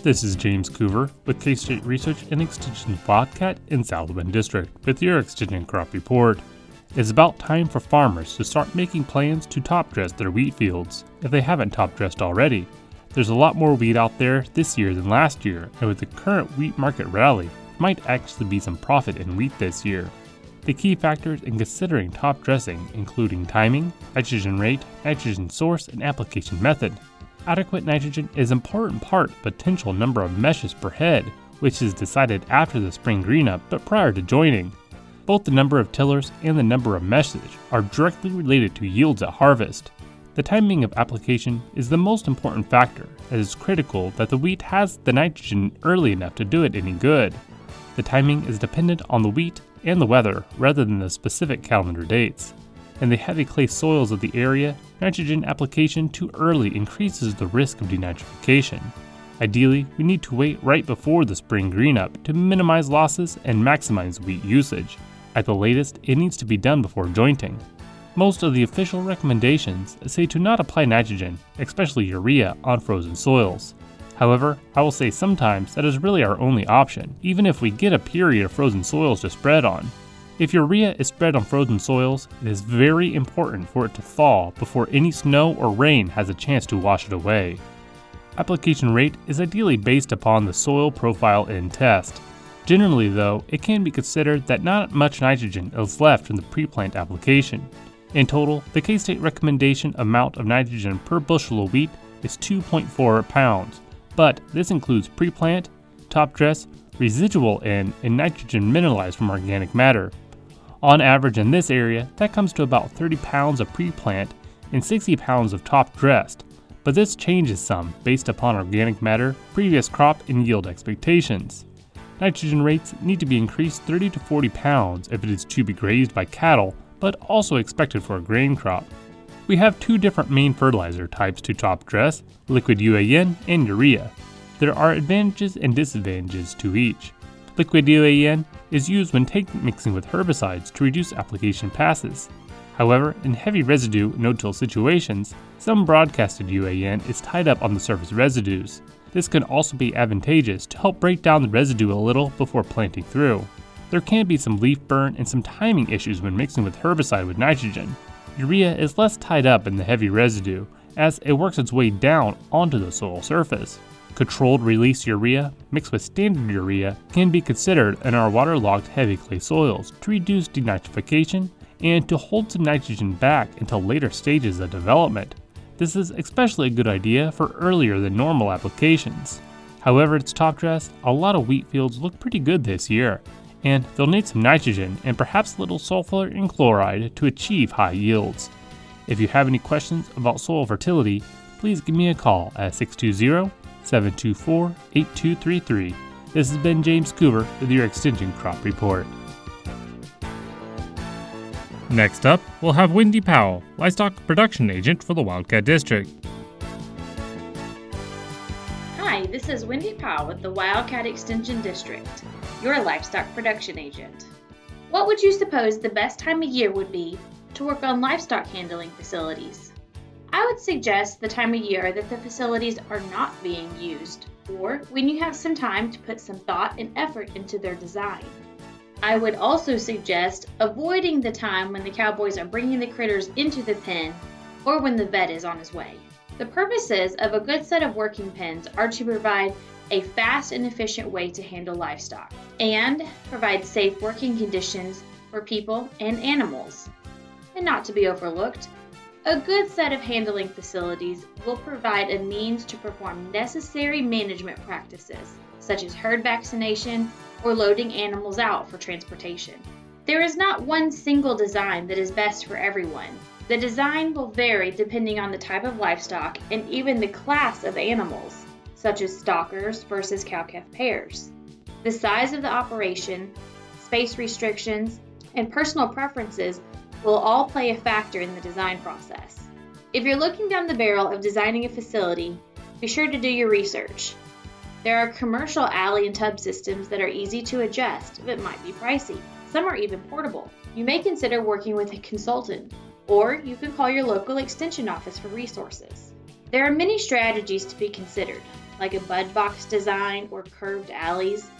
This is James Coover with K State Research and Extension Wildcat in Bend District with your Extension Crop Report. It's about time for farmers to start making plans to top dress their wheat fields if they haven't top dressed already. There's a lot more wheat out there this year than last year, and with the current wheat market rally, might actually be some profit in wheat this year. The key factors in considering top dressing including timing, nitrogen rate, nitrogen source, and application method. Adequate nitrogen is an important part potential number of meshes per head, which is decided after the spring greenup but prior to jointing. Both the number of tillers and the number of meshes are directly related to yields at harvest. The timing of application is the most important factor, as it's critical that the wheat has the nitrogen early enough to do it any good. The timing is dependent on the wheat and the weather rather than the specific calendar dates. In the heavy clay soils of the area, nitrogen application too early increases the risk of denitrification. Ideally, we need to wait right before the spring greenup to minimize losses and maximize wheat usage. At the latest, it needs to be done before jointing. Most of the official recommendations say to not apply nitrogen, especially urea, on frozen soils. However, I will say sometimes that is really our only option, even if we get a period of frozen soils to spread on. If urea is spread on frozen soils, it is very important for it to thaw before any snow or rain has a chance to wash it away. Application rate is ideally based upon the soil profile in test. Generally, though, it can be considered that not much nitrogen is left from the pre-plant application. In total, the K-State recommendation amount of nitrogen per bushel of wheat is 2.4 pounds, but this includes pre-plant, top dress, residual N, and nitrogen mineralized from organic matter. On average in this area, that comes to about 30 pounds of pre-plant and 60 pounds of top dressed, but this changes some based upon organic matter, previous crop, and yield expectations. Nitrogen rates need to be increased 30 to 40 pounds if it is to be grazed by cattle, but also expected for a grain crop. We have two different main fertilizer types to top dress liquid UAN and urea. There are advantages and disadvantages to each. Liquid UAN is used when tank mixing with herbicides to reduce application passes. However, in heavy residue no-till situations, some broadcasted UAN is tied up on the surface residues. This can also be advantageous to help break down the residue a little before planting through. There can be some leaf burn and some timing issues when mixing with herbicide with nitrogen, urea is less tied up in the heavy residue as it works its way down onto the soil surface. Controlled release urea mixed with standard urea can be considered in our waterlogged heavy clay soils to reduce denitrification and to hold some nitrogen back until later stages of development. This is especially a good idea for earlier than normal applications. However, it's top dress, a lot of wheat fields look pretty good this year, and they'll need some nitrogen and perhaps a little sulfur and chloride to achieve high yields. If you have any questions about soil fertility, please give me a call at 620 724 8233. This has been James Coover with your Extension Crop Report. Next up, we'll have Wendy Powell, Livestock Production Agent for the Wildcat District. Hi, this is Wendy Powell with the Wildcat Extension District your livestock production agent. What would you suppose the best time of year would be to work on livestock handling facilities? I would suggest the time of year that the facilities are not being used, or when you have some time to put some thought and effort into their design. I would also suggest avoiding the time when the cowboys are bringing the critters into the pen or when the vet is on his way. The purposes of a good set of working pens are to provide a fast and efficient way to handle livestock, and provide safe working conditions for people and animals. And not to be overlooked, a good set of handling facilities will provide a means to perform necessary management practices, such as herd vaccination or loading animals out for transportation. There is not one single design that is best for everyone. The design will vary depending on the type of livestock and even the class of animals such as stockers versus cow-calf pairs. The size of the operation, space restrictions, and personal preferences will all play a factor in the design process. If you're looking down the barrel of designing a facility, be sure to do your research. There are commercial alley and tub systems that are easy to adjust but might be pricey. Some are even portable. You may consider working with a consultant, or you can call your local extension office for resources. There are many strategies to be considered. like a bud box design or curved alleys.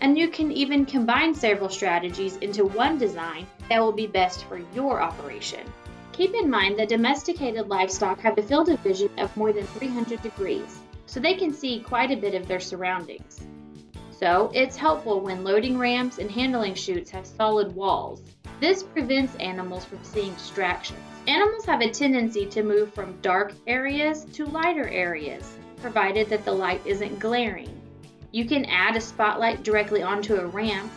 And you can even combine several strategies into one design that will be best for your operation. Keep in mind that domesticated livestock have a field of vision of more than 300 degrees, so they can see quite a bit of their surroundings. So, it's helpful when loading ramps and handling chutes have solid walls. This prevents animals from seeing distractions. Animals have a tendency to move from dark areas to lighter areas, provided that the light isn't glaring. You can add a spotlight directly onto a ramp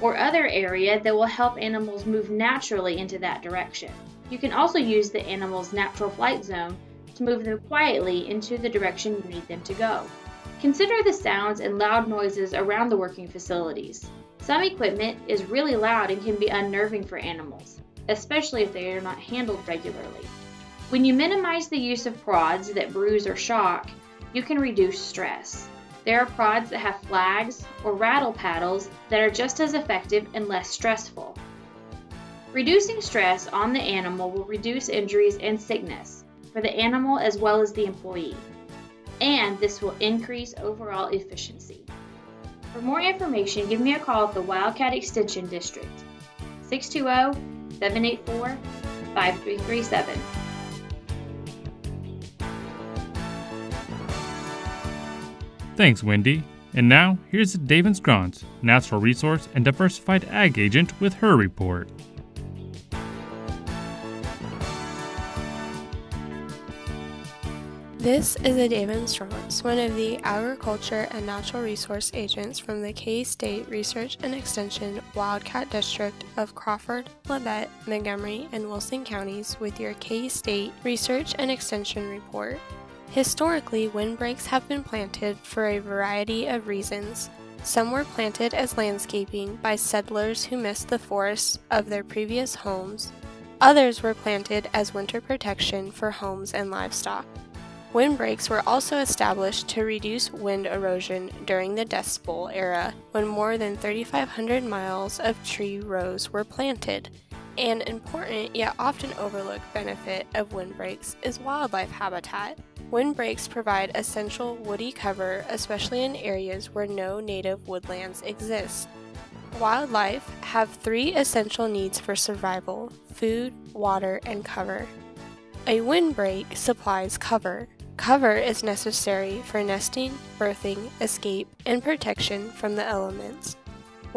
or other area that will help animals move naturally into that direction. You can also use the animal's natural flight zone to move them quietly into the direction you need them to go. Consider the sounds and loud noises around the working facilities. Some equipment is really loud and can be unnerving for animals, especially if they are not handled regularly. When you minimize the use of prods that bruise or shock, you can reduce stress. There are prods that have flags or rattle paddles that are just as effective and less stressful. Reducing stress on the animal will reduce injuries and sickness for the animal as well as the employee and this will increase overall efficiency. For more information, give me a call at the Wildcat Extension District, 620 784 5337. Thanks, Wendy. And now, here's David Scrons, Natural Resource and Diversified Ag Agent, with her report. This is Adaven Strauss, one of the Agriculture and Natural Resource Agents from the K-State Research and Extension Wildcat District of Crawford, Labette, Montgomery, and Wilson counties with your K-State Research and Extension report. Historically, windbreaks have been planted for a variety of reasons. Some were planted as landscaping by settlers who missed the forests of their previous homes. Others were planted as winter protection for homes and livestock. Windbreaks were also established to reduce wind erosion during the Dust Bowl era when more than 3,500 miles of tree rows were planted. An important yet often overlooked benefit of windbreaks is wildlife habitat. Windbreaks provide essential woody cover, especially in areas where no native woodlands exist. Wildlife have three essential needs for survival food, water, and cover. A windbreak supplies cover. Cover is necessary for nesting, birthing, escape, and protection from the elements.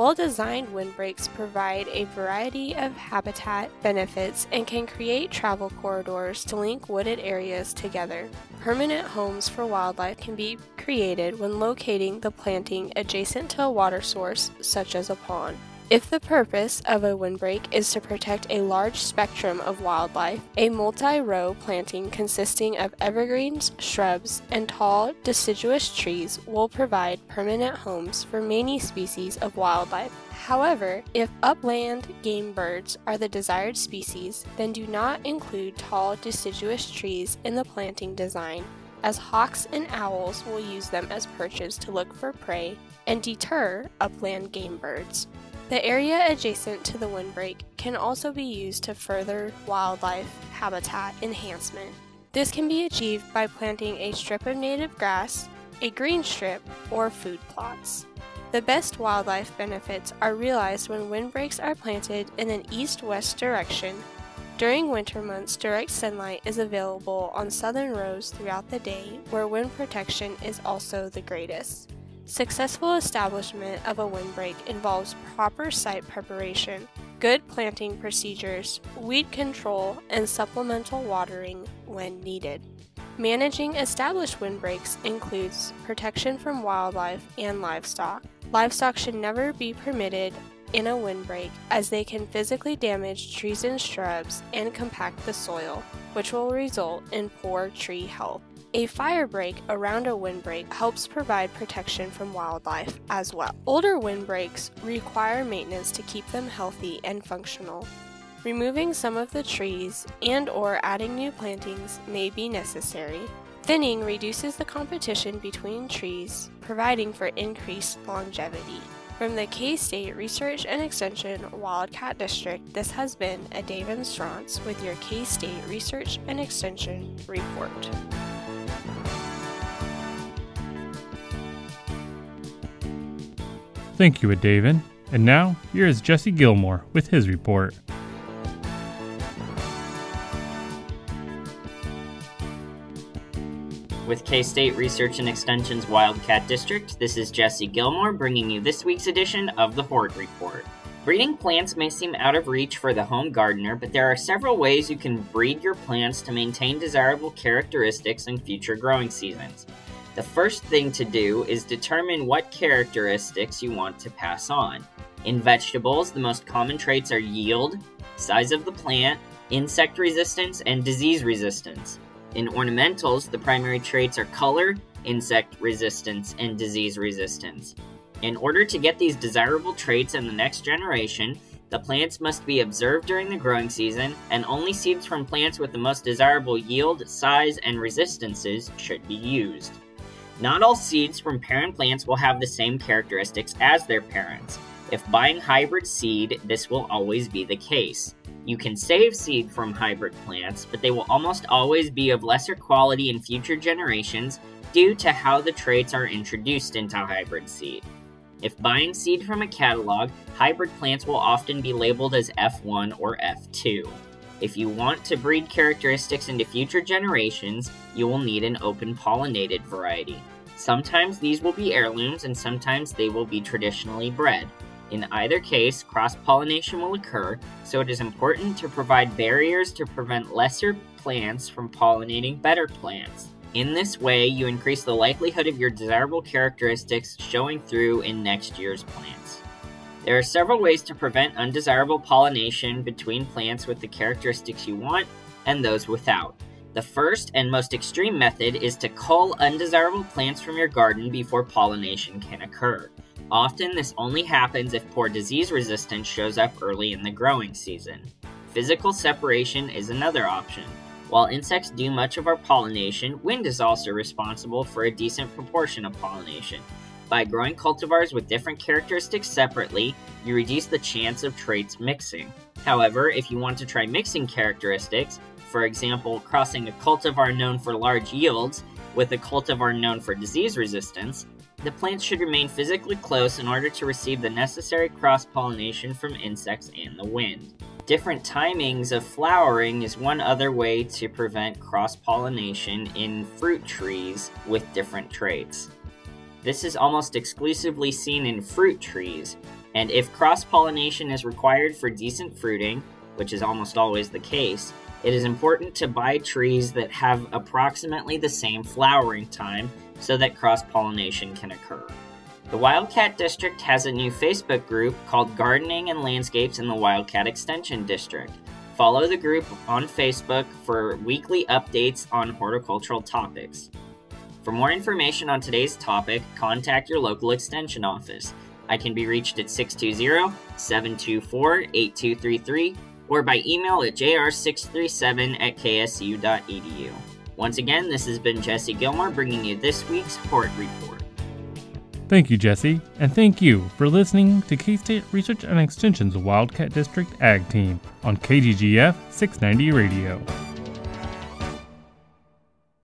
Well designed windbreaks provide a variety of habitat benefits and can create travel corridors to link wooded areas together. Permanent homes for wildlife can be created when locating the planting adjacent to a water source, such as a pond. If the purpose of a windbreak is to protect a large spectrum of wildlife, a multi row planting consisting of evergreens, shrubs, and tall deciduous trees will provide permanent homes for many species of wildlife. However, if upland game birds are the desired species, then do not include tall deciduous trees in the planting design, as hawks and owls will use them as perches to look for prey and deter upland game birds. The area adjacent to the windbreak can also be used to further wildlife habitat enhancement. This can be achieved by planting a strip of native grass, a green strip, or food plots. The best wildlife benefits are realized when windbreaks are planted in an east west direction. During winter months, direct sunlight is available on southern rows throughout the day, where wind protection is also the greatest. Successful establishment of a windbreak involves proper site preparation, good planting procedures, weed control, and supplemental watering when needed. Managing established windbreaks includes protection from wildlife and livestock. Livestock should never be permitted in a windbreak as they can physically damage trees and shrubs and compact the soil, which will result in poor tree health. A fire break around a windbreak helps provide protection from wildlife as well. Older windbreaks require maintenance to keep them healthy and functional. Removing some of the trees and or adding new plantings may be necessary. Thinning reduces the competition between trees, providing for increased longevity. From the K State Research and Extension Wildcat District, this has been a David Strantz with your K State Research and Extension Report. Thank you, Adavin. And now, here is Jesse Gilmore with his report. With K State Research and Extension's Wildcat District, this is Jesse Gilmore bringing you this week's edition of the Hort Report. Breeding plants may seem out of reach for the home gardener, but there are several ways you can breed your plants to maintain desirable characteristics in future growing seasons. The first thing to do is determine what characteristics you want to pass on. In vegetables, the most common traits are yield, size of the plant, insect resistance, and disease resistance. In ornamentals, the primary traits are color, insect resistance, and disease resistance. In order to get these desirable traits in the next generation, the plants must be observed during the growing season, and only seeds from plants with the most desirable yield, size, and resistances should be used. Not all seeds from parent plants will have the same characteristics as their parents. If buying hybrid seed, this will always be the case. You can save seed from hybrid plants, but they will almost always be of lesser quality in future generations due to how the traits are introduced into hybrid seed. If buying seed from a catalog, hybrid plants will often be labeled as F1 or F2. If you want to breed characteristics into future generations, you will need an open pollinated variety. Sometimes these will be heirlooms and sometimes they will be traditionally bred. In either case, cross pollination will occur, so it is important to provide barriers to prevent lesser plants from pollinating better plants. In this way, you increase the likelihood of your desirable characteristics showing through in next year's plants. There are several ways to prevent undesirable pollination between plants with the characteristics you want and those without. The first and most extreme method is to cull undesirable plants from your garden before pollination can occur. Often, this only happens if poor disease resistance shows up early in the growing season. Physical separation is another option. While insects do much of our pollination, wind is also responsible for a decent proportion of pollination. By growing cultivars with different characteristics separately, you reduce the chance of traits mixing. However, if you want to try mixing characteristics, for example, crossing a cultivar known for large yields with a cultivar known for disease resistance, the plants should remain physically close in order to receive the necessary cross pollination from insects and the wind. Different timings of flowering is one other way to prevent cross pollination in fruit trees with different traits. This is almost exclusively seen in fruit trees, and if cross pollination is required for decent fruiting, which is almost always the case, it is important to buy trees that have approximately the same flowering time so that cross pollination can occur. The Wildcat District has a new Facebook group called Gardening and Landscapes in the Wildcat Extension District. Follow the group on Facebook for weekly updates on horticultural topics. For more information on today's topic, contact your local extension office. I can be reached at 620 724 8233 or by email at jr637 at ksu.edu. Once again, this has been Jesse Gilmore bringing you this week's Hort Report. Thank you, Jesse, and thank you for listening to K State Research and Extension's Wildcat District Ag Team on KGGF 690 Radio.